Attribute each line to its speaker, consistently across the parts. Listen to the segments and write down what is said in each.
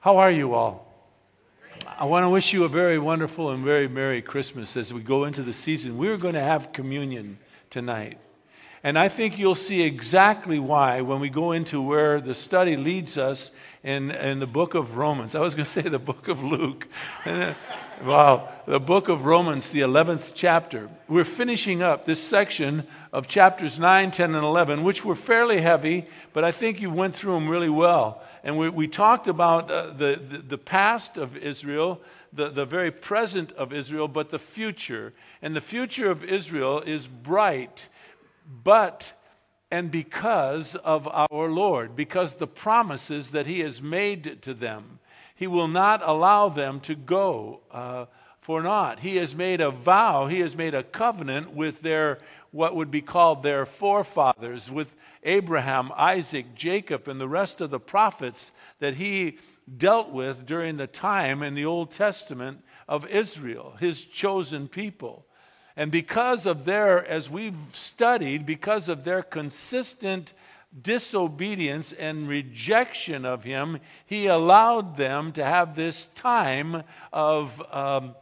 Speaker 1: How are you all? I want to wish you a very wonderful and very Merry Christmas as we go into the season. We're going to have communion tonight. And I think you'll see exactly why when we go into where the study leads us in, in the book of Romans. I was going to say the book of Luke. wow, the book of Romans, the 11th chapter. We're finishing up this section of chapters 9, 10, and 11, which were fairly heavy, but I think you went through them really well. And we, we talked about uh, the, the, the past of Israel, the, the very present of Israel, but the future. And the future of Israel is bright but and because of our Lord, because the promises that He has made to them. He will not allow them to go uh, for naught. He has made a vow, He has made a covenant with their, what would be called their forefathers, with Abraham, Isaac, Jacob, and the rest of the prophets that He dealt with during the time in the Old Testament of Israel, His chosen people. And because of their, as we've studied, because of their consistent disobedience and rejection of him, he allowed them to have this time of, um,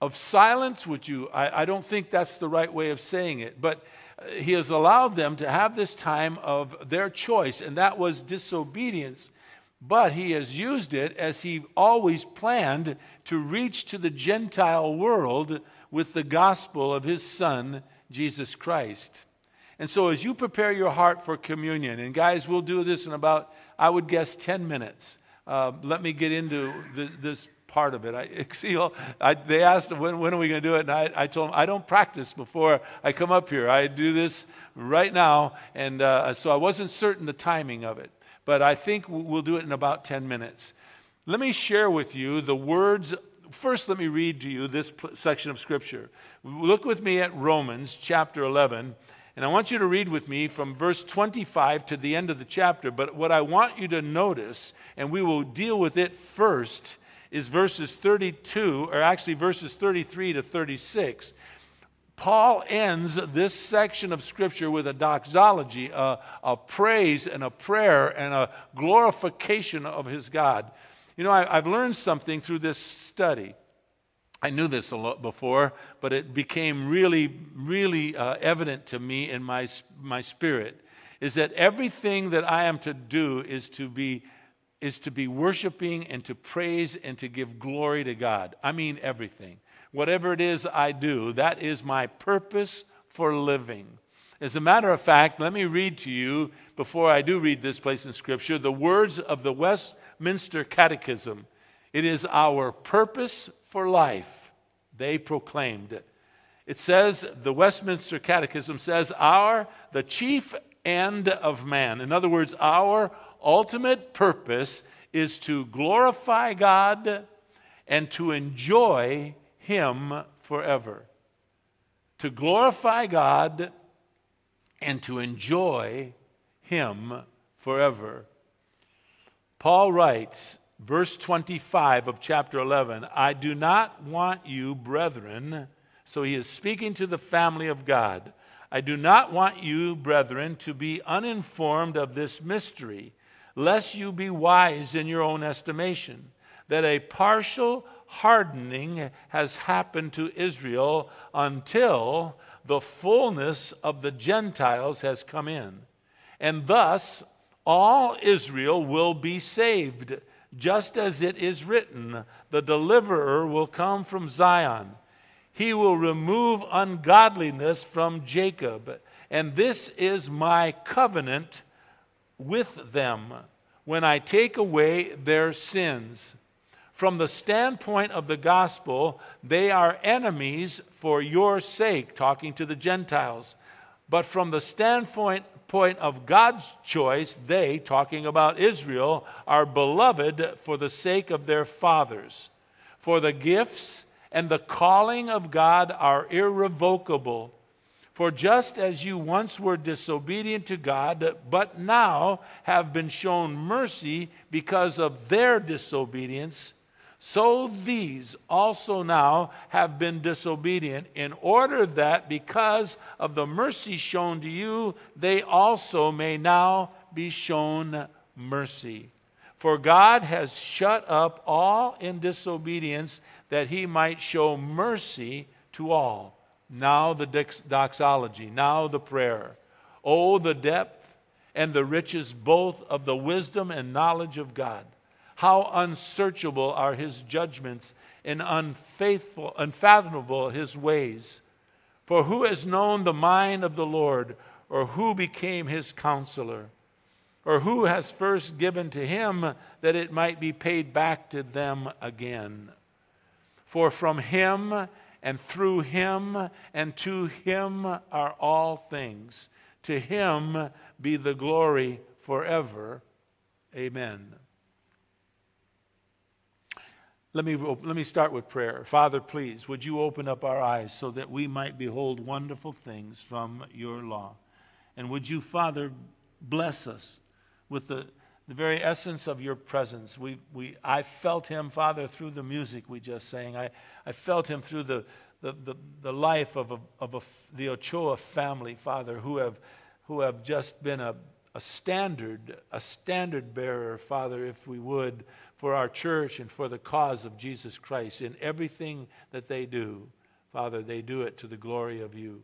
Speaker 1: of silence. Would you? I, I don't think that's the right way of saying it, but he has allowed them to have this time of their choice, and that was disobedience but he has used it as he always planned to reach to the Gentile world with the gospel of his son, Jesus Christ. And so, as you prepare your heart for communion, and guys, we'll do this in about, I would guess, 10 minutes. Uh, let me get into the, this part of it. I, I, they asked, when, when are we going to do it? And I, I, told them, I don't practice before I come up here. I do this right now. And uh, so I wasn't certain the timing of it but I think we'll do it in about 10 minutes. Let me share with you the words. First, let me read to you this section of Scripture. Look with me at Romans chapter 11, and I want you to read with me from verse 25 to the end of the chapter. But what I want you to notice, and we will deal with it first, is verses 32, or actually verses 33 to 36. Paul ends this section of Scripture with a doxology, a, a, praise and a prayer and a glorification of his God. You know, I, have learned something through this study. I knew this a lot before, but it became really, really uh, evident to me in my, my spirit is that everything that I am to do is to be is to be worshiping and to praise and to give glory to God. I mean everything whatever it is I do, that is my purpose for living. As a matter of fact, let me read to you, before I do read this place in Scripture, the words of the Westminster Catechism. It is our purpose for life, they proclaimed it. It says, the Westminster Catechism says, our, the chief end of man. In other words, our ultimate purpose is to glorify God and to enjoy him forever. To glorify God and to enjoy Him forever. Paul writes, verse 25 of chapter 11 I do not want you, brethren, so he is speaking to the family of God. I do not want you, brethren, to be uninformed of this mystery, lest you be wise in your own estimation, that a partial hardening has happened to Israel until the fullness of the Gentiles has come in. And thus, all Israel will be saved, just as it is written the deliverer will come from Zion. He will remove ungodliness from Jacob. And this is my covenant with them when I take away their sins. From the standpoint of the gospel, they are enemies for your sake, talking to the Gentiles. But from the standpoint point of God's choice, they, talking about Israel, are beloved for the sake of their fathers. For the gifts and the calling of God are irrevocable. For just as you once were disobedient to God, but now have been shown mercy because of their disobedience, so these also now have been disobedient, in order that because of the mercy shown to you, they also may now be shown mercy. For God has shut up all in disobedience that he might show mercy to all. Now the doxology, now the prayer. Oh, the depth and the riches both of the wisdom and knowledge of God. How unsearchable are his judgments and unfaithful, unfathomable his ways. For who has known the mind of the Lord, or who became his counselor? Or who has first given to him that it might be paid back to them again? For from him and through him and to him are all things. To him be the glory forever. Amen. Let me, let me start with prayer. Father, please, would you open up our eyes so that we might behold wonderful things from your law? And would you, Father, bless us with the, the very essence of your presence? We, we, I felt him, Father, through the music we just sang. I, I felt him through the, the, the, the life of, a, of a, the Ochoa family, Father, who have, who have just been a, a standard, a standard bearer, Father, if we would for our church and for the cause of Jesus Christ. In everything that they do, Father, they do it to the glory of you.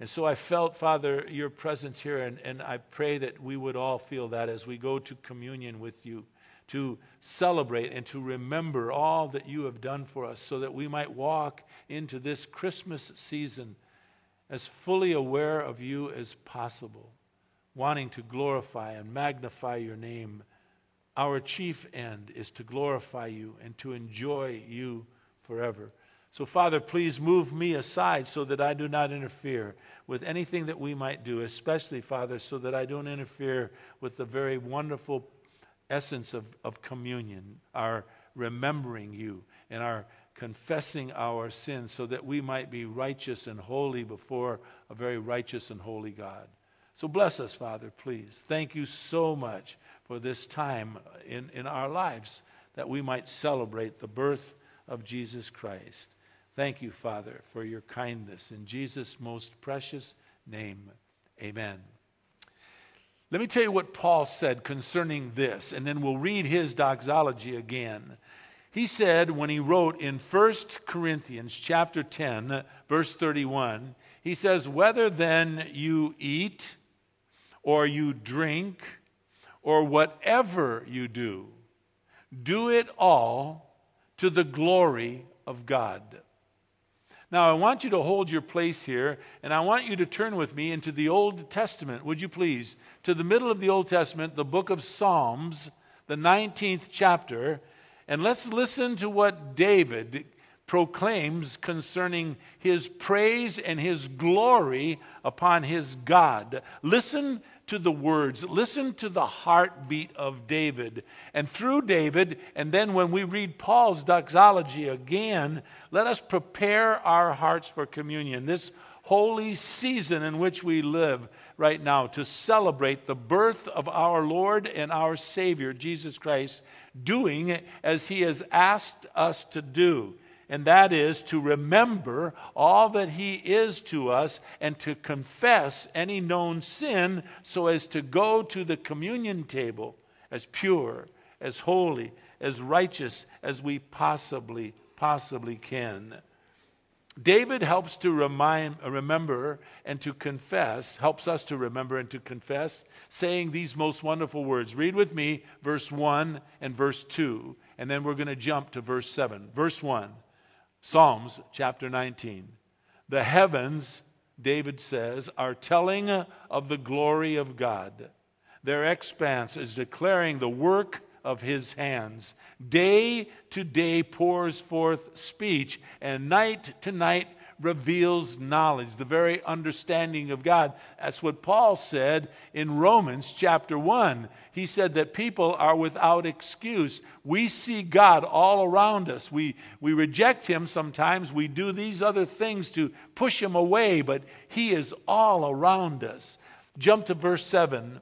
Speaker 1: And so I felt, Father, your presence here, and, and I pray that we would all feel that as we go to communion with you, to celebrate and to remember all that you have done for us, so that we might walk into this Christmas season as fully aware of you as possible, wanting to glorify and magnify your name our chief end is to glorify you and to enjoy you forever. So, Father, please move me aside so that I do not interfere with anything that we might do, especially, Father, so that I don't interfere with the very wonderful essence of, of communion, our remembering you and our confessing our sins, so that we might be righteous and holy before a very righteous and holy God. So bless us, Father, please. Thank you so much for this time in, in our lives that we might celebrate the birth of Jesus Christ. Thank you, Father, for your kindness. In Jesus' most precious name, amen. Let me tell you what Paul said concerning this, and then we'll read his doxology again. He said when he wrote in 1 Corinthians chapter 10, verse 31, he says, Whether then you eat or you drink or whatever you do, do it all to the glory of God. Now, I want you to hold your place here, and I want you to turn with me into the Old Testament, would you please? To the middle of the Old Testament, the book of Psalms, the 19th chapter, and let's listen to what David proclaims concerning his praise and his glory upon his God. Listen to the words, listen to the heartbeat of David. And through David, and then when we read Paul's doxology again, let us prepare our hearts for communion. This holy season in which we live right now to celebrate the birth of our Lord and our Savior, Jesus Christ, doing as he has asked us to do and that is to remember all that He is to us and to confess any known sin so as to go to the communion table as pure, as holy, as righteous as we possibly, possibly can. David helps to remind, remember and to confess, helps us to remember and to confess, saying these most wonderful words. Read with me verse 1 and verse 2, and then we're going to jump to verse 7. Verse 1 Psalms chapter 19. The heavens, David says, are telling of the glory of God. Their expanse is declaring the work of his hands. Day to day pours forth speech, and night to night reveals knowledge, the very understanding of God. That's what Paul said in Romans chapter 1. He said that people are without excuse. We see God all around us. We, we reject Him sometimes. We do these other things to push Him away, but He is all around us. Jump to verse 7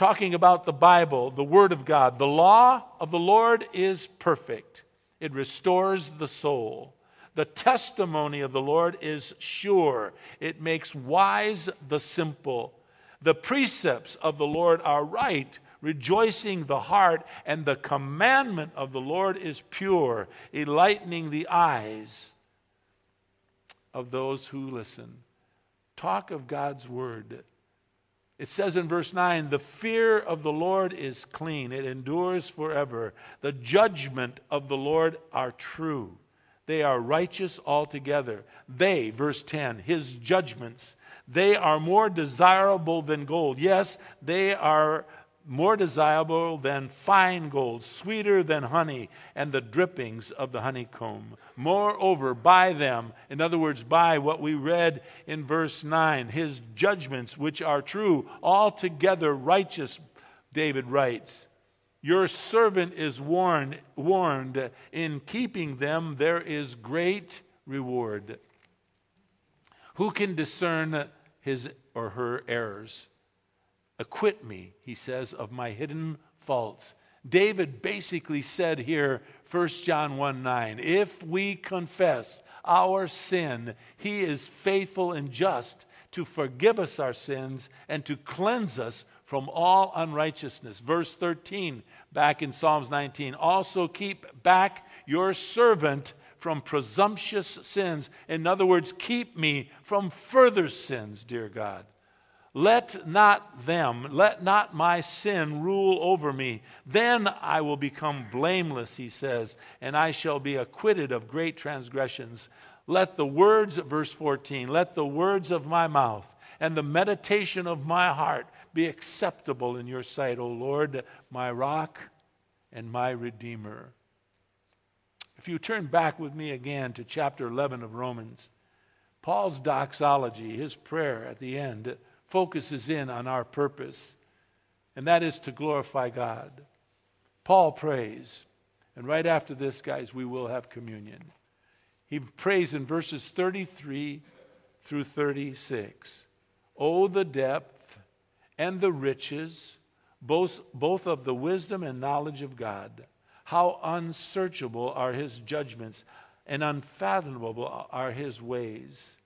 Speaker 1: talking about the Bible, the Word of God. The law of the Lord is perfect, it restores the soul. The testimony of the Lord is sure, it makes wise the simple. The precepts of the Lord are right, rejoicing the heart, and the commandment of the Lord is pure, enlightening the eyes of those who listen. Talk of God's word. It says in verse 9, the fear of the Lord is clean, it endures forever. The judgment of the Lord are true, they are righteous altogether. They, verse 10, his judgments, they are more desirable than gold. Yes, they are more desirable than fine gold, sweeter than honey, and the drippings of the honeycomb. Moreover, by them, in other words, by what we read in verse 9, his judgments, which are true, altogether righteous, David writes. Your servant is warned, warned, in keeping them there is great reward. Who can discern his or her errors? Acquit me, he says, of my hidden faults. David basically said here, 1 John 1 9, if we confess our sin, he is faithful and just to forgive us our sins and to cleanse us from all unrighteousness. Verse 13, back in Psalms 19, also keep back your servant from presumptuous sins. In other words, keep me from further sins, dear God. Let not them, let not my sin rule over me. Then I will become blameless, he says, and I shall be acquitted of great transgressions. Let the words, verse 14, let the words of my mouth and the meditation of my heart be acceptable in your sight, O Lord, my rock and my redeemer. If you turn back with me again to chapter 11 of Romans, Paul's doxology, his prayer at the end, focuses in on our purpose, and that is to glorify God. Paul prays, and right after this, guys, we will have communion. He prays in verses 33 through 36. Oh, the depth and the riches, both, both of the wisdom and knowledge of God. How unsearchable are his judgments, and unfathomable are his ways.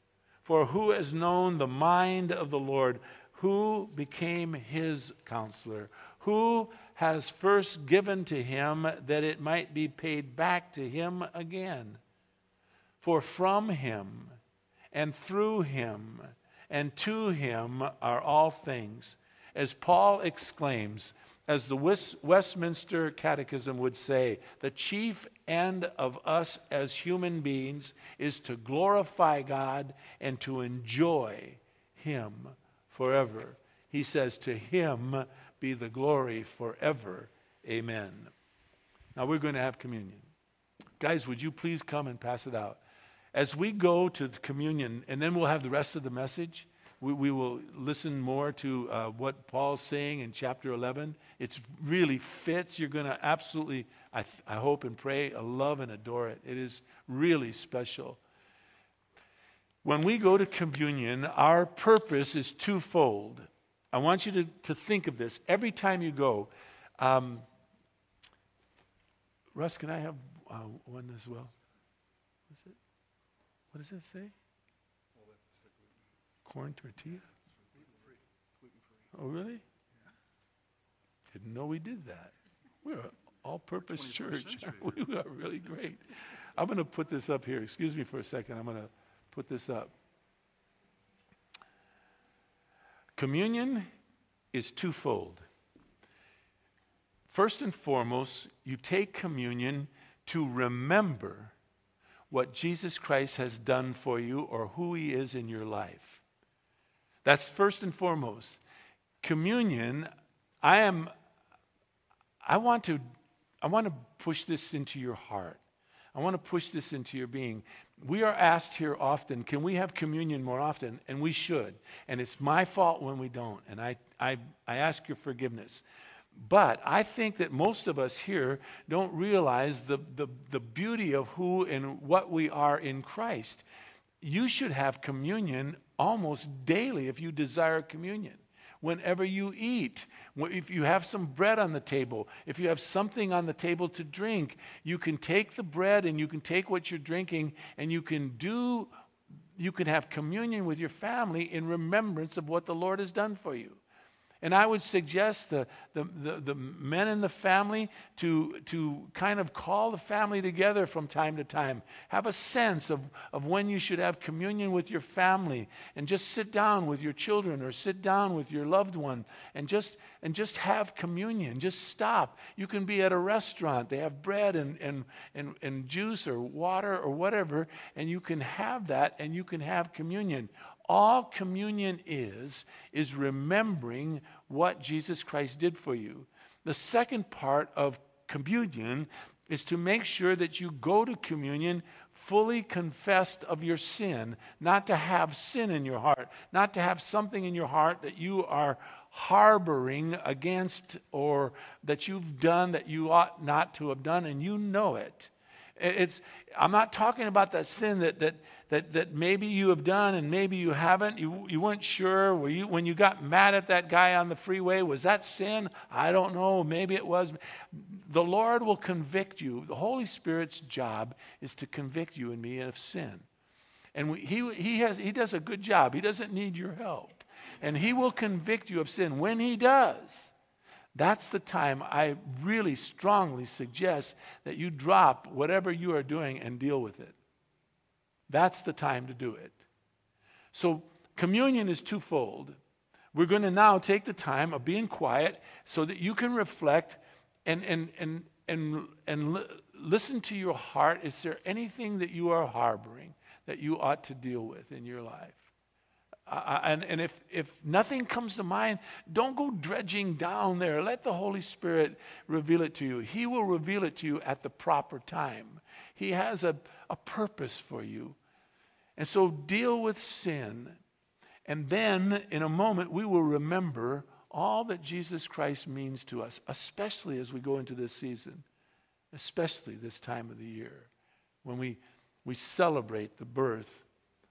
Speaker 1: For who has known the mind of the Lord? Who became his counselor? Who has first given to him that it might be paid back to him again? For from him and through him and to him are all things. As Paul exclaims, as the Westminster Catechism would say, the chief end of us as human beings is to glorify God and to enjoy Him forever. He says, To Him be the glory forever. Amen. Now we're going to have communion. Guys, would you please come and pass it out? As we go to communion, and then we'll have the rest of the message we, we will listen more to uh, what Paul's saying in chapter 11. It really fits. You're going to absolutely, I, th- I hope and pray, love and adore it. It is really special. When we go to communion, our purpose is twofold. I want you to, to think of this every time you go. Um, Russ, can I have uh, one as well? What, is it? what does it say? Corn tortilla? Oh, really? Didn't know we did that. We're an all purpose church. we are really great. I'm going to put this up here. Excuse me for a second. I'm going to put this up. Communion is twofold. First and foremost, you take communion to remember what Jesus Christ has done for you or who he is in your life. That's first and foremost. Communion, I am I want to I want to push this into your heart. I want to push this into your being. We are asked here often, can we have communion more often? And we should. And it's my fault when we don't. And I, I, I ask your forgiveness. But I think that most of us here don't realize the, the, the beauty of who and what we are in Christ. You should have communion almost daily if you desire communion. Whenever you eat, if you have some bread on the table, if you have something on the table to drink, you can take the bread and you can take what you're drinking and you can do, you can have communion with your family in remembrance of what the Lord has done for you. And I would suggest the, the, the, the, men in the family to, to kind of call the family together from time to time. Have a sense of, of when you should have communion with your family and just sit down with your children or sit down with your loved one and just, and just have communion. Just stop. You can be at a restaurant, they have bread and, and, and, and juice or water or whatever, and you can have that and you can have communion all communion is, is remembering what Jesus Christ did for you. The second part of communion is to make sure that you go to communion fully confessed of your sin, not to have sin in your heart, not to have something in your heart that you are harboring against or that you've done that you ought not to have done, and you know it. It's, I'm not talking about that sin that, that, that, that maybe you have done and maybe you haven't. You, you weren't sure. Were you, when you got mad at that guy on the freeway, was that sin? I don't know. Maybe it was. The Lord will convict you. The Holy Spirit's job is to convict you and me of sin. And we, he, he, has, he does a good job. He doesn't need your help. And He will convict you of sin. When He does, that's the time I really strongly suggest that you drop whatever you are doing and deal with it. That's the time to do it. So, communion is twofold. We're going to now take the time of being quiet so that you can reflect and, and, and, and, and li- listen to your heart. Is there anything that you are harboring that you ought to deal with in your life? Uh, and and if, if nothing comes to mind, don't go dredging down there. Let the Holy Spirit reveal it to you. He will reveal it to you at the proper time. He has a, a purpose for you. And so deal with sin. And then in a moment, we will remember all that Jesus Christ means to us, especially as we go into this season, especially this time of the year when we, we celebrate the birth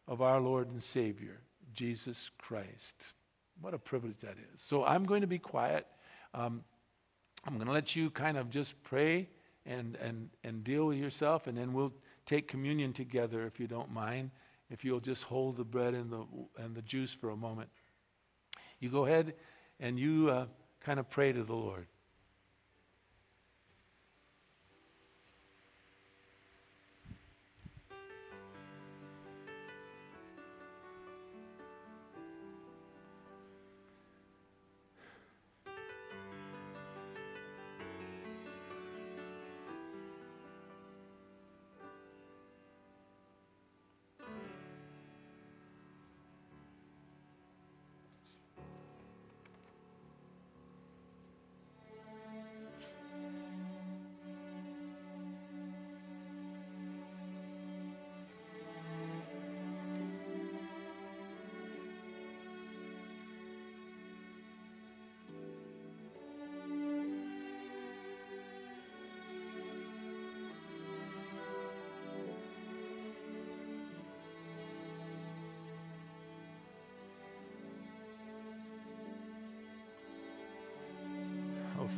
Speaker 1: of our Lord and Savior, Jesus Christ. What a privilege that is. So I'm going to be quiet. Um, I'm going to let you kind of just pray and, and, and deal with yourself, and then we'll take communion together if you don't mind if you'll just hold the bread and the, and the juice for a moment. You go ahead and you uh, kind of pray to the Lord.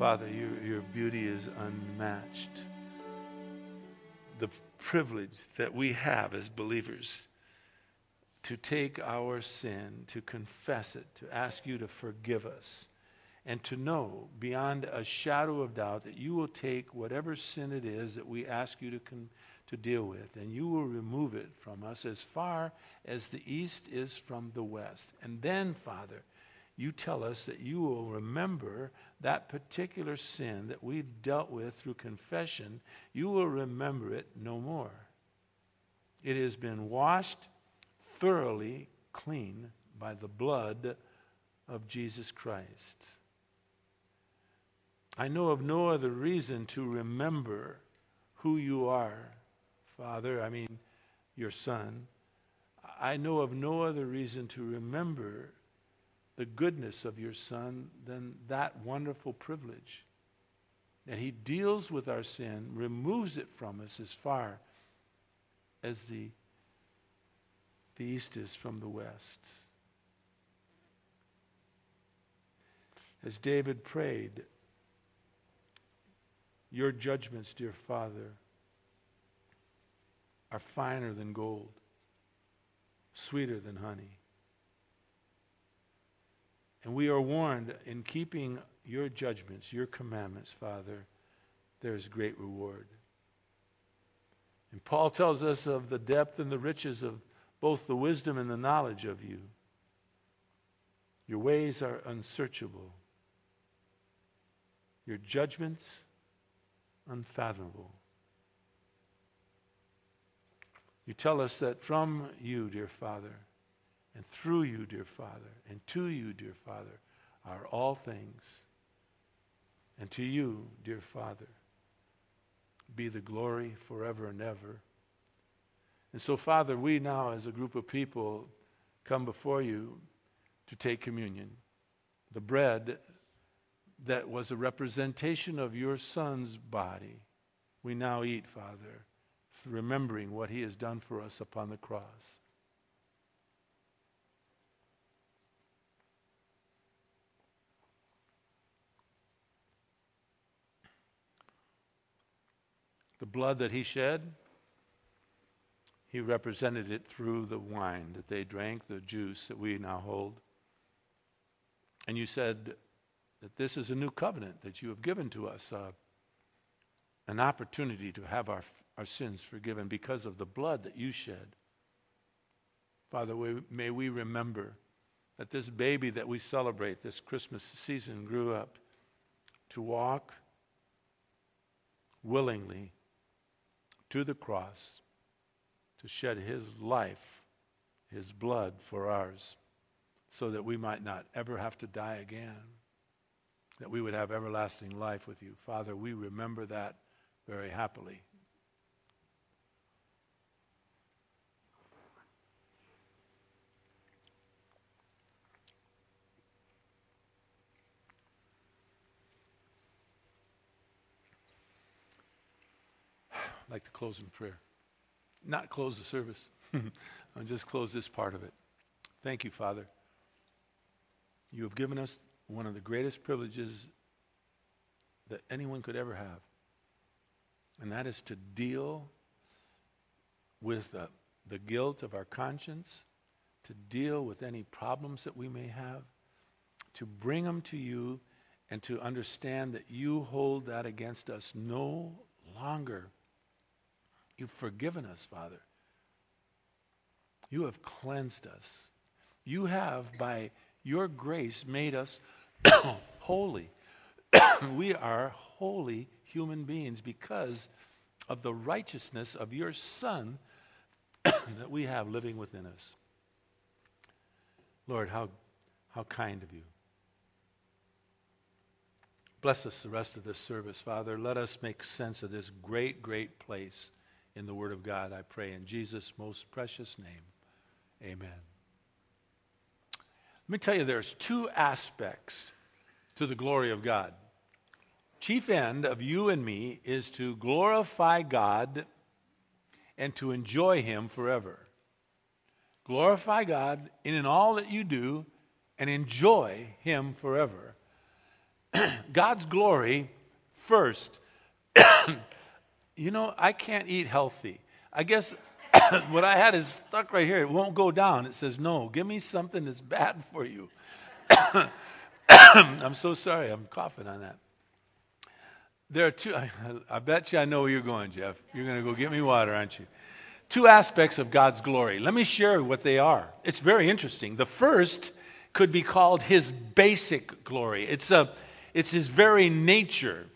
Speaker 1: Father, your, your beauty is unmatched. The privilege that we have as believers to take our sin, to confess it, to ask you to forgive us, and to know beyond a shadow of doubt that you will take whatever sin it is that we ask you to, con- to deal with, and you will remove it from us as far as the east is from the west. And then, Father, you tell us that you will remember that particular sin that we've dealt with through confession, you will remember it no more. It has been washed thoroughly clean by the blood of Jesus Christ. I know of no other reason to remember who you are, Father, I mean, your Son. I know of no other reason to remember the goodness of your Son than that wonderful privilege. That He deals with our sin, removes it from us as far as the, the east is from the west. As David prayed, Your judgments, dear Father, are finer than gold, sweeter than honey. And we are warned in keeping your judgments, your commandments, Father, there is great reward. And Paul tells us of the depth and the riches of both the wisdom and the knowledge of you. Your ways are unsearchable, your judgments unfathomable. You tell us that from you, dear Father, and through you, dear Father, and to you, dear Father, are all things. And to you, dear Father, be the glory forever and ever. And so, Father, we now, as a group of people, come before you to take communion. The bread that was a representation of your Son's body, we now eat, Father, remembering what he has done for us upon the cross. The blood that he shed, he represented it through the wine that they drank, the juice that we now hold. And you said that this is a new covenant that you have given to us, uh, an opportunity to have our, our sins forgiven because of the blood that you shed. Father, we, may we remember that this baby that we celebrate this Christmas season grew up to walk willingly to the cross to shed his life, his blood for ours, so that we might not ever have to die again, that we would have everlasting life with you. Father, we remember that very happily. I'd like to close in prayer. Not close the service, I'll just close this part of it. Thank you, Father. You have given us one of the greatest privileges that anyone could ever have, and that is to deal with uh, the guilt of our conscience, to deal with any problems that we may have, to bring them to you, and to understand that you hold that against us no longer. You've forgiven us, Father. You have cleansed us. You have, by your grace, made us holy. we are holy human beings because of the righteousness of your Son that we have living within us. Lord, how, how kind of you. Bless us the rest of this service, Father. Let us make sense of this great, great place in the Word of God, I pray in Jesus' most precious name. Amen. Let me tell you, there's two aspects to the glory of God. Chief end of you and me is to glorify God and to enjoy Him forever. Glorify God in in all that you do and enjoy Him forever. God's glory first you know, I can't eat healthy. I guess what I had is stuck right here. It won't go down. It says, no, give me something that's bad for you. I'm so sorry. I'm coughing on that. There are two, I, I bet you I know where you're going, Jeff. You're going to go get me water, aren't you? Two aspects of God's glory. Let me share what they are. It's very interesting. The first could be called his basic glory, it's, a, it's his very nature.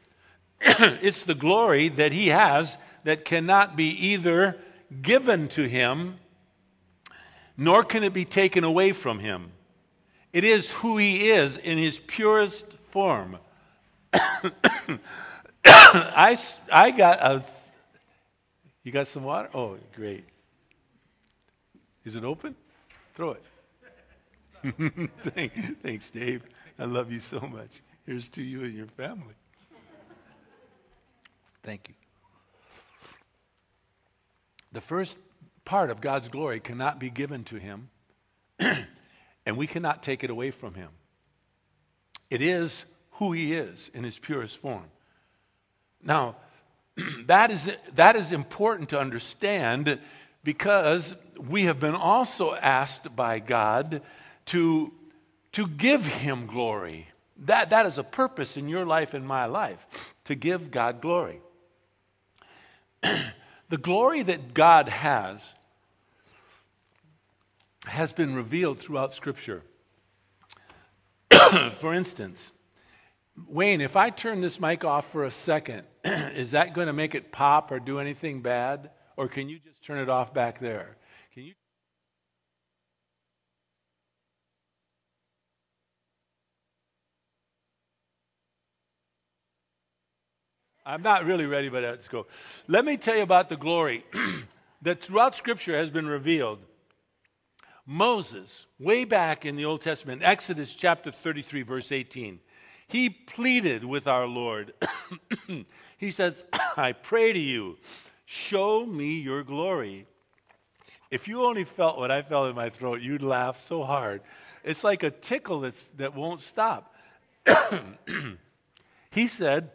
Speaker 1: it's the glory that he has that cannot be either given to him nor can it be taken away from him. It is who he is in his purest form. I, I got a. You got some water? Oh, great. Is it open? Throw it. Thanks, Dave. I love you so much. Here's to you and your family. Thank you. The first part of God's glory cannot be given to him, and we cannot take it away from him. It is who he is in his purest form. Now, that is, that is important to understand because we have been also asked by God to to give him glory. That, that is a purpose in your life and my life, to give God glory. The glory that God has has been revealed throughout Scripture. for instance, Wayne, if I turn this mic off for a second, is that going to make it pop or do anything bad? Or can you just turn it off back there? Can you? I'm not really ready, but let's go. Let me tell you about the glory that throughout Scripture has been revealed. Moses, way back in the Old Testament, Exodus chapter 33, verse 18, he pleaded with our Lord. he says, I pray to you, show me your glory. If you only felt what I felt in my throat, you'd laugh so hard. It's like a tickle that's, that won't stop. he said,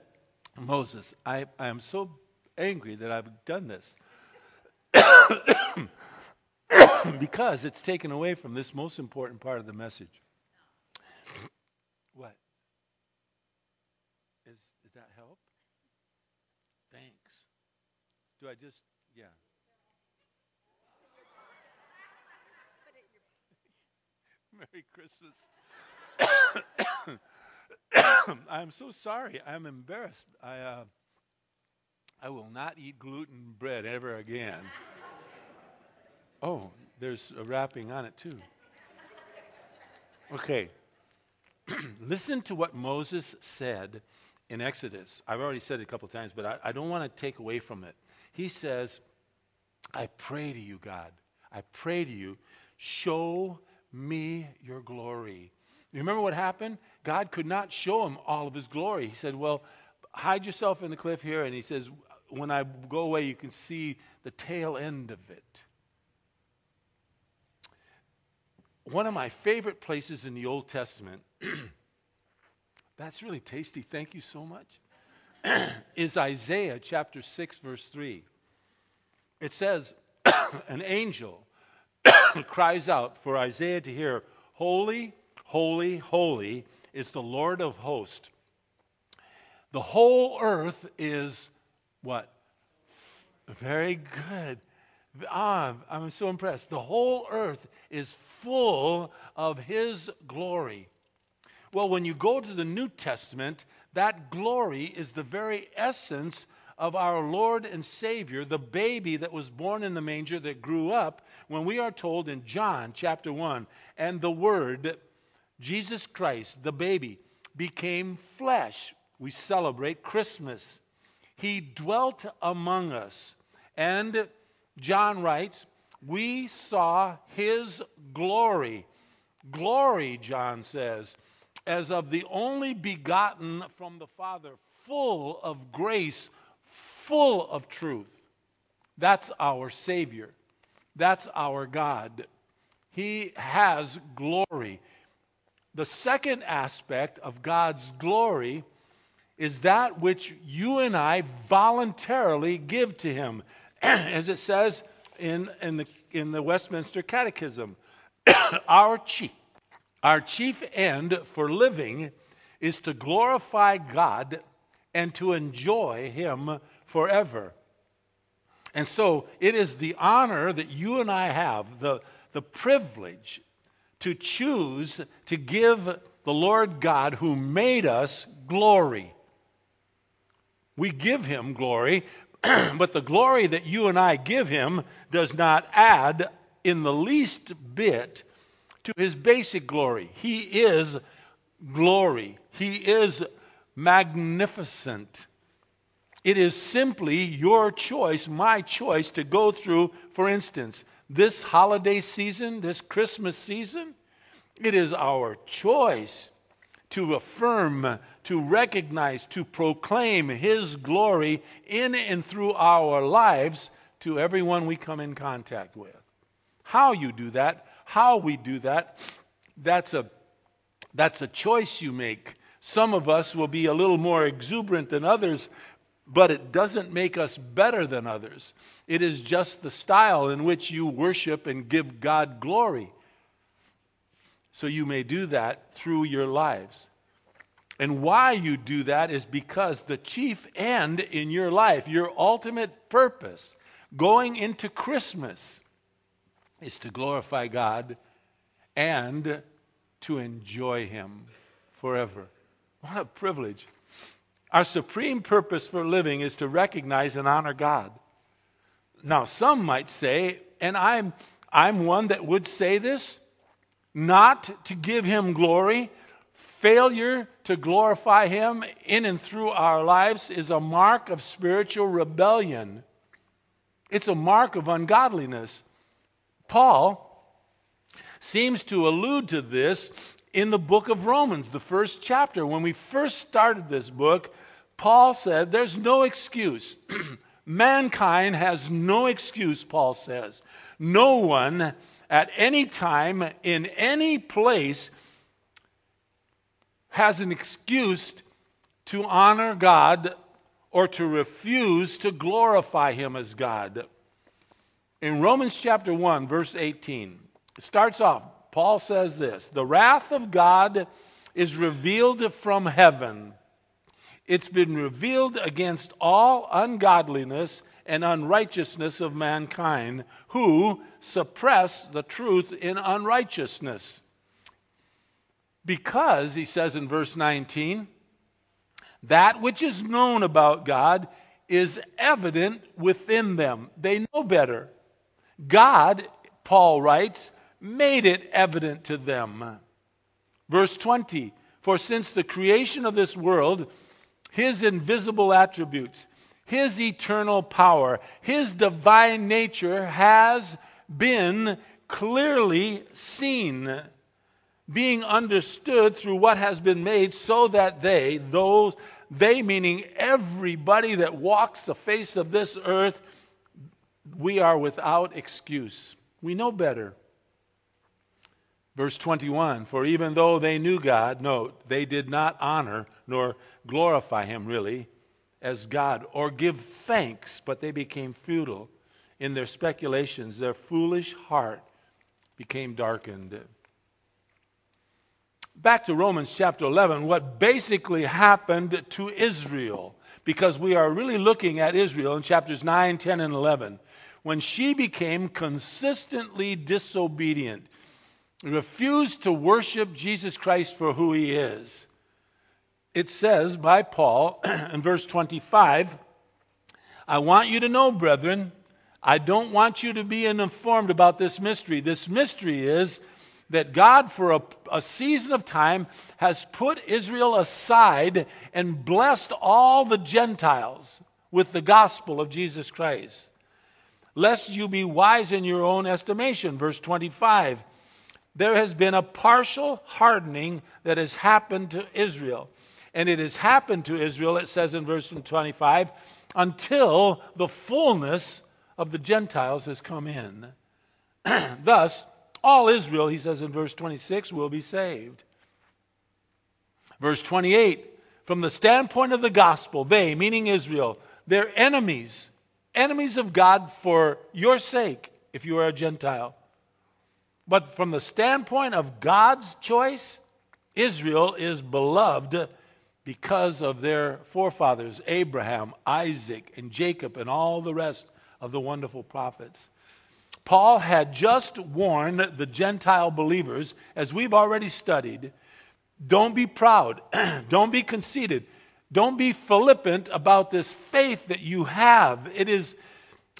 Speaker 1: Moses, I, I am so angry that I've done this. because it's taken away from this most important part of the message. What? Is, that help? Thanks. Do I just, yeah. Merry Christmas. I'm so sorry. I'm embarrassed. I, uh, I will not eat gluten bread ever again. Oh, there's a wrapping on it too. Okay. Listen to what Moses said in Exodus. I've already said it a couple times, but I, I don't want to take away from it. He says, I pray to you, God. I pray to you, show me your glory. You remember what happened? God could not show him all of his glory. He said, Well, hide yourself in the cliff here. And he says, When I go away, you can see the tail end of it one of my favorite places in the Old Testament, that's really tasty, thank you so much, is Isaiah chapter 6, verse 3. It says, An angel cries out for Isaiah to hear, Holy, holy, holy is the Lord of hosts. The whole earth is what? Very good. Ah, I'm so impressed. The whole earth is full of His glory. Well, when you go to the New Testament, that glory is the very essence of our Lord and Savior, the baby that was born in the manger that grew up, when we are told in John chapter 1, and the Word, Jesus Christ, the baby, became flesh. We celebrate Christmas. He dwelt among us. And John writes, We saw his glory. Glory, John says, as of the only begotten from the Father, full of grace, full of truth. That's our Savior. That's our God. He has glory. The second aspect of God's glory is that which you and I voluntarily give to Him. as it says in, in, the, in the Westminster Catechism, our, chief, our chief end for living is to glorify God and to enjoy Him forever. And so it is the honor that you and I have, the, the privilege to choose to give the Lord God who made us glory. We give him glory but the glory that you and I give him does not add in the least bit to his basic glory. He is glory, he is magnificent. It is simply your choice, my choice, to go through, for instance, this holiday season, this Christmas season. It is our choice to affirm, to recognize, to proclaim His glory in and through our lives to everyone we come in contact with. How you do that, how we do that, that's a, that's a choice you make. Some of us will be a little more exuberant than others, but it doesn't make us better than others. It is just the style in which you worship and give God glory. so you may do that through your lives. And why you do that is because the chief end in your life, your ultimate purpose, going into Christmas, is to glorify God and to enjoy Him forever. What a privilege. Our supreme purpose for living is to recognize and honor God. Now, some might say, and I'm, I'm one that would say this, not to give Him glory. Failure to glorify Him in and through our lives is a mark of spiritual rebellion. It's a mark of ungodliness. Paul seems to allude to this in the book of Romans, the first chapter. When we first started this book, Paul said, There's no excuse. Mankind has no excuse, Paul says. No one at any time, in any place, has an excuse to honor God or to refuse to glorify Him as God. In Romans chapter 1, verse 18, it starts off, Paul says this The wrath of God is revealed from heaven. It's been revealed against all ungodliness and unrighteousness of mankind who suppress the truth in unrighteousness. Because, he says in verse 19, that which is known about God is evident within them. They know better. God, Paul writes, made it evident to them. Verse 20 For since the creation of this world, his invisible attributes, his eternal power, his divine nature has been clearly seen, being understood through what has been made, so that they, those, they meaning everybody that walks the face of this earth, we are without excuse. We know better. Verse 21 For even though they knew God, note, they did not honor nor glorify him really as God or give thanks, but they became futile in their speculations. Their foolish heart became darkened. Back to Romans chapter 11, what basically happened to Israel, because we are really looking at Israel in chapters 9, 10, and 11 when she became consistently disobedient, refused to worship Jesus Christ for who he is. It says by Paul in verse 25, I want you to know, brethren, I don't want you to be uninformed about this mystery. This mystery is that God, for a, a, season of time, has put Israel aside and blessed all the Gentiles with the gospel of Jesus Christ lest you be wise in your own estimation. Verse 25. There has been a partial hardening that has happened to Israel. And it has happened to Israel, it says in verse 25, until the fullness of the Gentiles has come in. Thus, all Israel, he says in verse 26, will be saved. Verse 28, from the standpoint of the gospel, they, meaning Israel, their enemies, enemies of God for your sake if you are a Gentile. But from the standpoint of God's choice, Israel is beloved because of their forefathers, Abraham, Isaac, and Jacob, and all the rest of the wonderful prophets. Paul had just warned the Gentile believers, as we've already studied don't be proud, don't be conceited. Don't be flippant about this faith that you have. It is,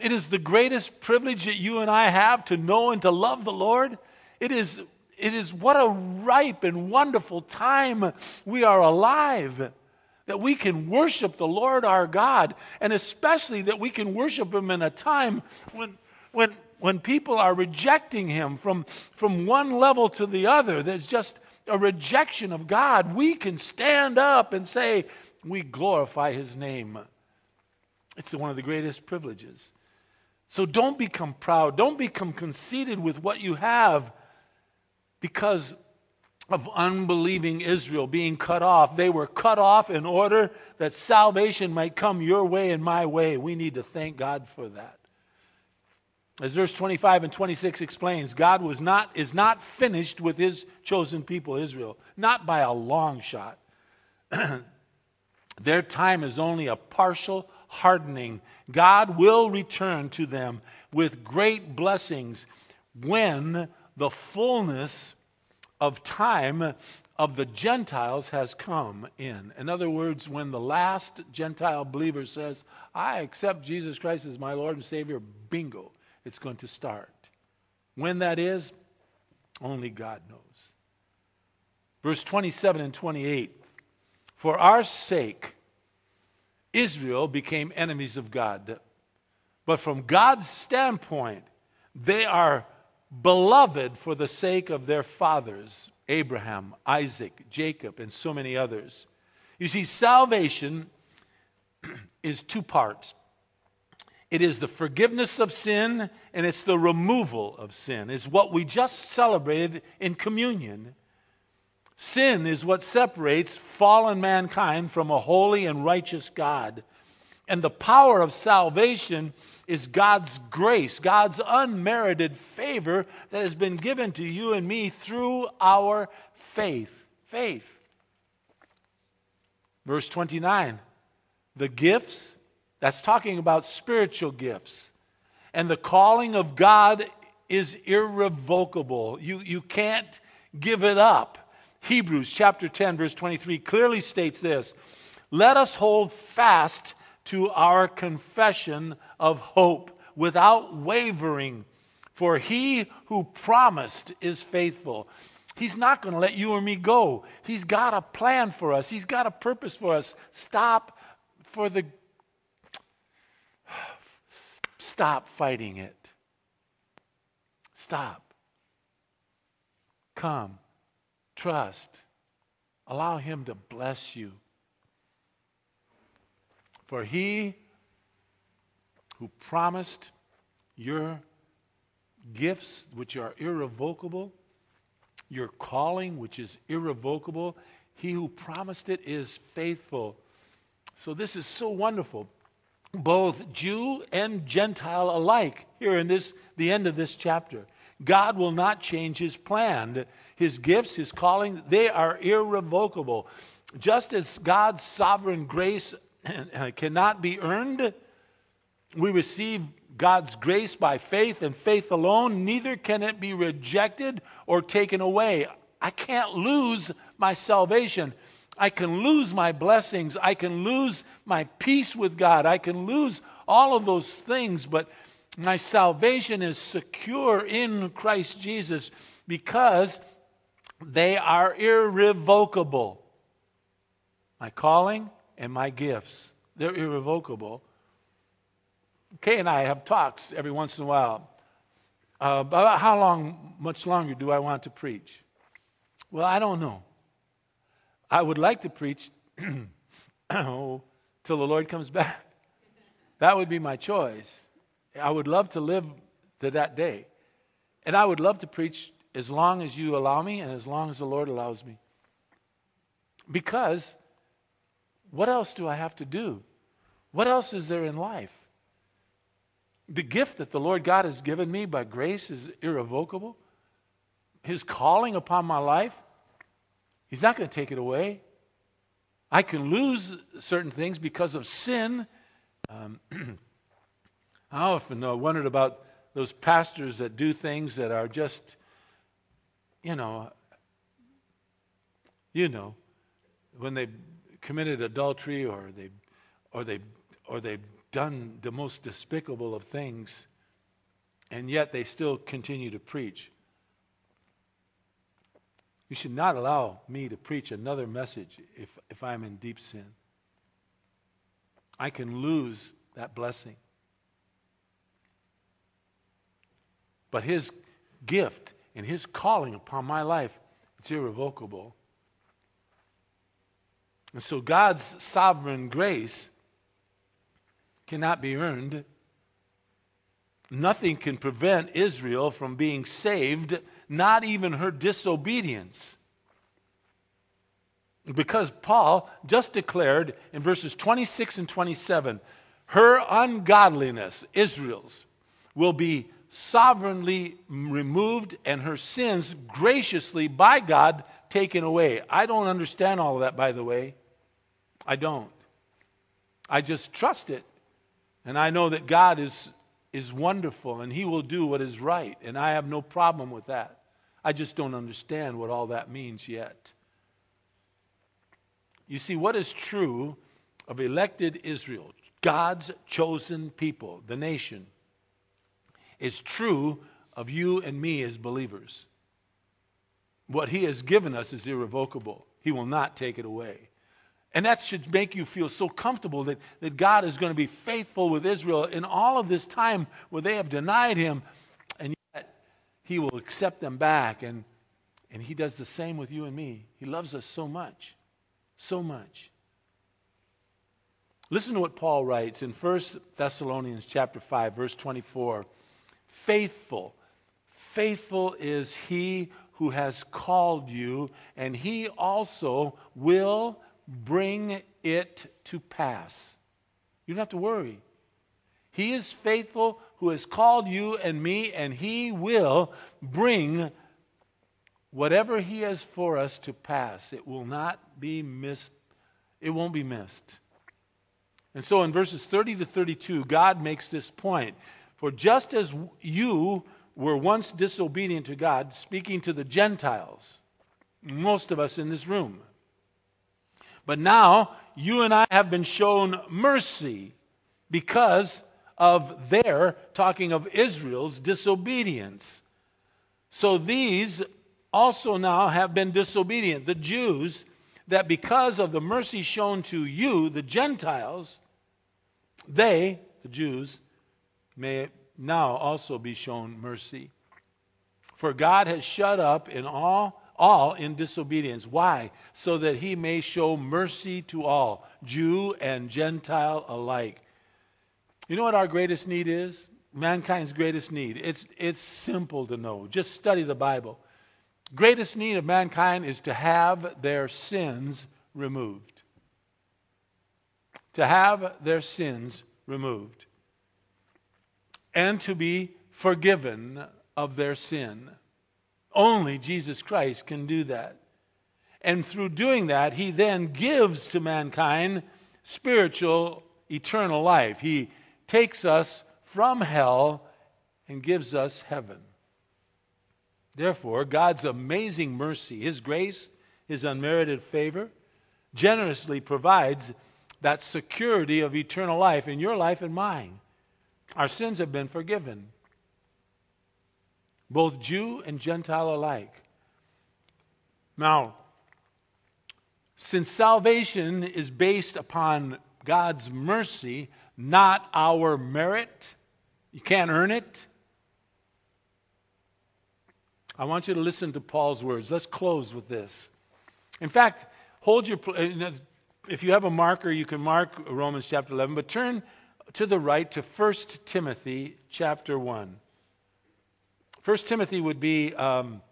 Speaker 1: it is the greatest privilege that you and I have to know and to love the Lord. It is, it is what a ripe and wonderful time we are alive that we can worship the Lord our God, and especially that we can worship Him in a time when, when, when people are rejecting Him from, from one level to the other. There's just a rejection of God. We can stand up and say, we glorify his name. It's one of the greatest privileges. So don't become proud. Don't become conceited with what you have because of unbelieving Israel being cut off. They were cut off in order that salvation might come your way and my way. We need to thank God for that. As verse 25 and 26 explains, God was not, is not finished with his chosen people, Israel, not by a long shot. Their time is only a partial hardening. God will return to them with great blessings when the fullness of time of the Gentiles has come in. In other words, when the last Gentile believer says, I accept Jesus Christ as my Lord and Savior, bingo, it's going to start. When that is, only God knows. Verse 27 and 28 For our sake, Israel became enemies of God. But from God's standpoint, they are beloved for the sake of their fathers Abraham, Isaac, Jacob, and so many others. You see, salvation is two parts it is the forgiveness of sin and it's the removal of sin, is what we just celebrated in communion. Sin is what separates fallen mankind from a holy and righteous God. And the power of salvation is God's grace, God's unmerited favor that has been given to you and me through our faith. Faith. Verse 29 the gifts, that's talking about spiritual gifts. And the calling of God is irrevocable. You, you can't give it up. Hebrews chapter 10, verse 23 clearly states this Let us hold fast to our confession of hope without wavering, for he who promised is faithful. He's not going to let you or me go. He's got a plan for us, He's got a purpose for us. Stop for the. Stop fighting it. Stop. Come. Trust. Allow Him to bless you. For he who promised your gifts, which are irrevocable, your calling, which is irrevocable, he who promised it is faithful. So this is so wonderful. Both Jew and Gentile alike, here in this the end of this chapter. God will not change his plan. His gifts, his calling, they are irrevocable. Just as God's sovereign grace Uh, cannot be earned. We receive God's grace by faith and faith alone. Neither can it be rejected or taken away. I can't lose my salvation. I can lose my blessings. I can lose my peace with God. I can lose all of those things, but my salvation is secure in Christ Jesus because they are irrevocable. My calling, and my gifts. They're irrevocable. Kay and I have talks every once in a while uh, about how long, much longer do I want to preach? Well, I don't know. I would like to preach till the Lord comes back. That would be my choice. I would love to live to that day. And I would love to preach as long as you allow me and as long as the Lord allows me. Because what else do I have to do? What else is there in life? The gift that the Lord God has given me by grace is irrevocable. His calling upon my life, He's not going to take it away. I can lose certain things because of sin. Um, I often uh, wondered about those pastors that do things that are just, you know, you know, when they committed adultery or they or they or they've done the most despicable of things and yet they still continue to preach. You should not allow me to preach another message if, if I'm in deep sin. I can lose that blessing. But his gift and his calling upon my life, it's irrevocable. And so God's sovereign grace cannot be earned. Nothing can prevent Israel from being saved, not even her disobedience. Because Paul just declared in verses 26 and 27 her ungodliness, Israel's, will be sovereignly removed and her sins graciously by God taken away. I don't understand all of that, by the way. I don't. I just trust it. And I know that God is, is wonderful and He will do what is right. And I have no problem with that. I just don't understand what all that means yet. You see, what is true of elected Israel, God's chosen people, the nation, is true of you and me as believers. What He has given us is irrevocable, He will not take it away. And that should make you feel so comfortable that, that God is going to be faithful with Israel in all of this time where they have denied Him, and yet He will accept them back. And, and He does the same with you and me. He loves us so much, so much. Listen to what Paul writes in 1 Thessalonians chapter 5 verse 24. Faithful faithful is he who has called you and he also will bring it to pass. You don't have to worry. He is faithful who has called you and me, and He will bring whatever He has for us to pass. It will not be missed. It won't be missed. And so in verses 30 to 32, God makes this point. For just as you were once disobedient to God, speaking to the Gentiles, most of us in this room, but now you and I have been shown mercy because of their, talking of Israel's disobedience. So these also now have been disobedient. The Jews, that because of the mercy shown to you, the Gentiles, they, the Jews, may now also be shown mercy. For God has shut up in all all in disobedience. Why? So that he may show mercy to all, Jew and Gentile alike. You know what our greatest need is? Mankind's greatest need. It's, it's simple to know. Just study the Bible. Greatest need of mankind is to have their sins removed. To have their sins removed. And to be forgiven of their sin. Only Jesus Christ can do that. And through doing that, he then gives to mankind spiritual, eternal life. He takes us from hell and gives us heaven. Therefore, God's amazing mercy, His grace, His unmerited favor, generously provides that security of eternal life in your life and mine. Our sins have been forgiven both Jew and Gentile alike. Now, since salvation is based upon God's mercy, not our merit, you can't earn it. I want you to listen to Paul's words. Let's close with this. In fact, hold your if you have a marker, you can mark Romans chapter 11, but turn to the right to 1 Timothy chapter 1. First Timothy would be, um,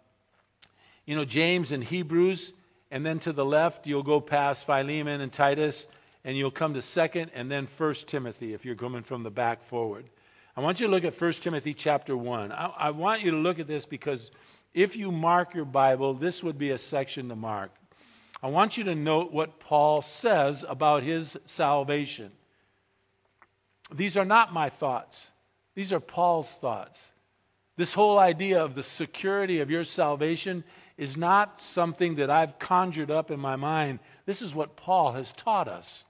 Speaker 1: you know, James and Hebrews, and then to the left you'll go past Philemon and Titus, and you'll come to Second, and then First Timothy if you're coming from the back forward. I want you to look at First Timothy chapter one. I, I want you to look at this because if you mark your Bible, this would be a section to mark. I want you to note what Paul says about his salvation. These are not my thoughts. These are Paul's thoughts. This whole idea of the security of your salvation is not something that I've conjured up in my mind. This is what Paul has taught us.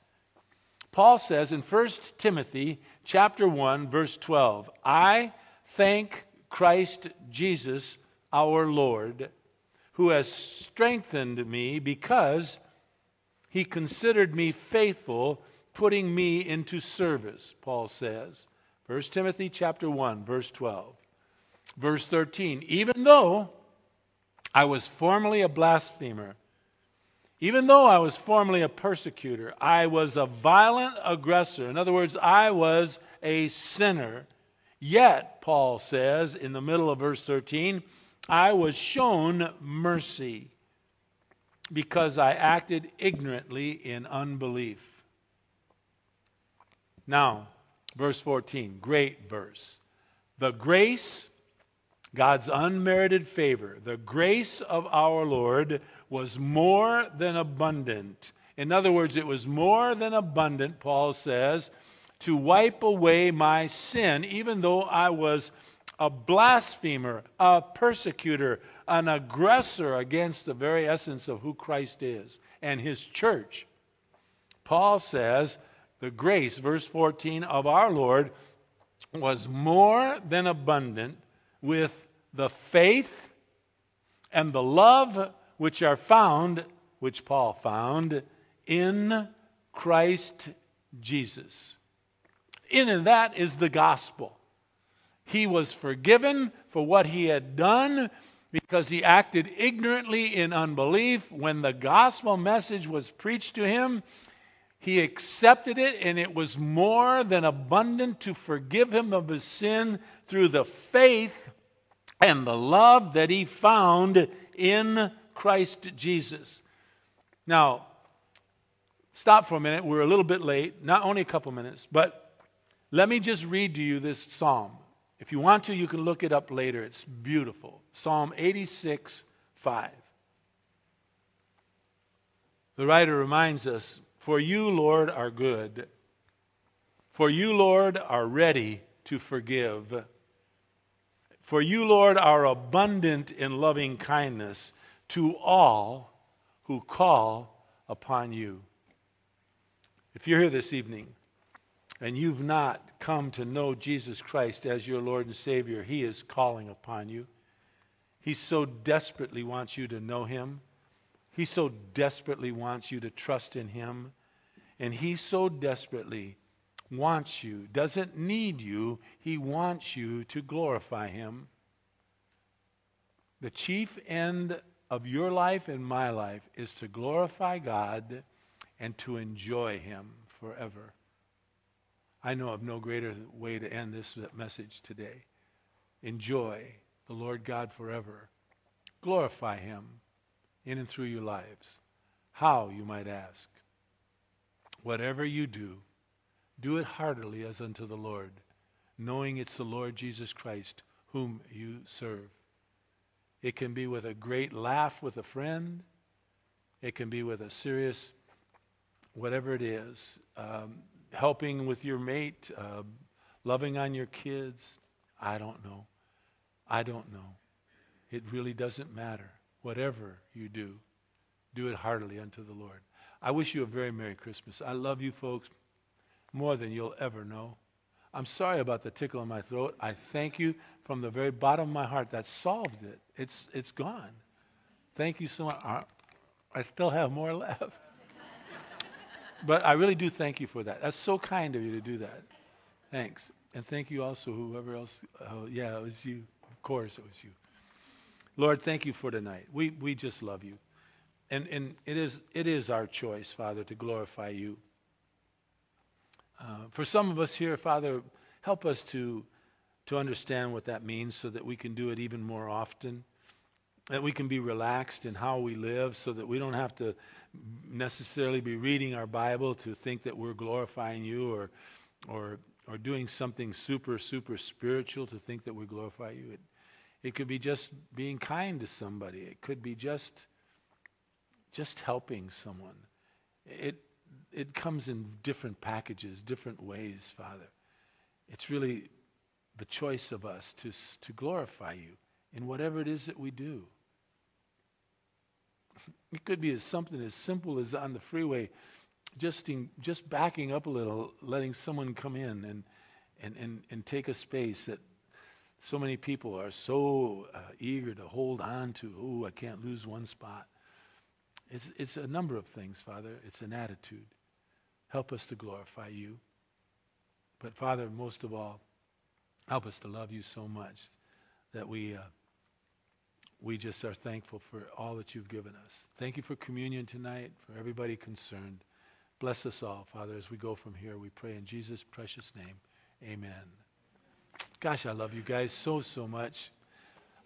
Speaker 1: Paul says in 1 Timothy chapter 1 verse 12, "I thank Christ Jesus our Lord, who has strengthened me because he considered me faithful, putting me into service." Paul says. 1 Timothy chapter 1 verse 12. Verse 13 Even though I was formerly a blasphemer, even though I was formerly a persecutor, I was a violent aggressor. In other words, I was a sinner. Yet, Paul says in the middle of verse 13, I was shown mercy because I acted ignorantly in unbelief. Now, verse 14, great verse. the grace, God's unmerited favor, the grace of our Lord was more than abundant. In other words, it was more than abundant, Paul says, to wipe away my sin, even though I was a blasphemer, a persecutor, an aggressor against the very essence of who Christ is and his church. Paul says, the grace, verse 14, of our Lord was more than abundant with the faith and the love which are found, which Paul found, in Christ Jesus. In that is the gospel. He was forgiven for what he had done because he acted ignorantly in unbelief. When the gospel message was preached to him, he accepted it, and it was more than abundant to forgive him of his sin through the faith and the love that he found in Christ Jesus. Now, stop for a minute. We're a little bit late, not only a couple minutes, but let me just read to you this psalm. If you want to, you can look it up later. It's beautiful. Psalm 86 5. The writer reminds us For you, Lord, are good. For you, Lord, are ready to forgive. For you, Lord, are abundant in loving kindness to all who call upon you. If you're here this evening and you've not come to know Jesus Christ as your Lord and Savior, He is calling upon you. He so desperately wants you to know Him. He so desperately wants you to trust in Him. And He so desperately wants you, doesn't need you, He wants you to glorify Him. The chief end of your life and my life is to glorify God and to enjoy Him forever. I know of no greater way to end this message today. Enjoy the Lord God forever. Glorify Him in and through your lives. How, you might ask? Whatever you do, do it heartily as unto the Lord, knowing it's the Lord Jesus Christ whom you serve. It can be with a great laugh with a friend. It can be with a serious, whatever it is. Um, helping with your mate, uh, loving on your kids. I don't know. I don't know. It really doesn't matter. Whatever you do, do it heartily unto the Lord. I wish you a very Merry Christmas. I love you folks more than you'll ever know. I'm sorry about the tickle in my throat. I thank you from the very bottom of my heart. That solved it. It's, it's gone. Thank you so much. I still have more left but I really do thank you for that. That's so kind of you to do that. Thanks. And thank you also, whoever else. Oh, yeah, it was you. Of course, it was you. Lord, thank you for tonight. We, we just love you. And, and it, is, it is our choice, Father, to glorify you. Uh, for some of us here, Father, help us to, to understand what that means so that we can do it even more often that we can be relaxed in how we live so that we don't have to necessarily be reading our Bible to think that we're glorifying you or, or, or doing something super, super spiritual to think that we glorify you. It, it could be just being kind to somebody. It could be just, just helping someone. It, it comes in different packages, different ways, Father. It's really the choice of us to, to glorify you in whatever it is that we do. It could be as something as simple as on the freeway, just, in, just backing up a little, letting someone come in and, and, and, and take a space that so many people are so uh, eager to hold on to. Oh, I can't lose one spot. It's, it's a number of things, Father. It's an attitude. Help us to glorify you. But, Father, most of all, help us to love you so much that we. Uh, we just are thankful for all that you've given us. Thank you for communion tonight, for everybody concerned. Bless us all, Father, as we go from here. We pray in Jesus' precious name. Amen. Gosh, I love you guys so, so much.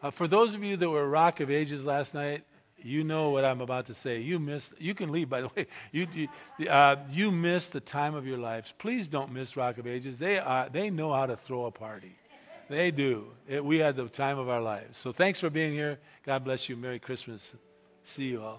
Speaker 1: Uh, for those of you that were Rock of Ages last night, you know what I'm about to say. You missed, you can leave, by the way. You, you, uh, you missed the time of your lives. Please don't miss Rock of Ages. They, are, they know how to throw a party. They do. It, we had the time of our lives. So thanks for being here. God bless you. Merry Christmas. See you all.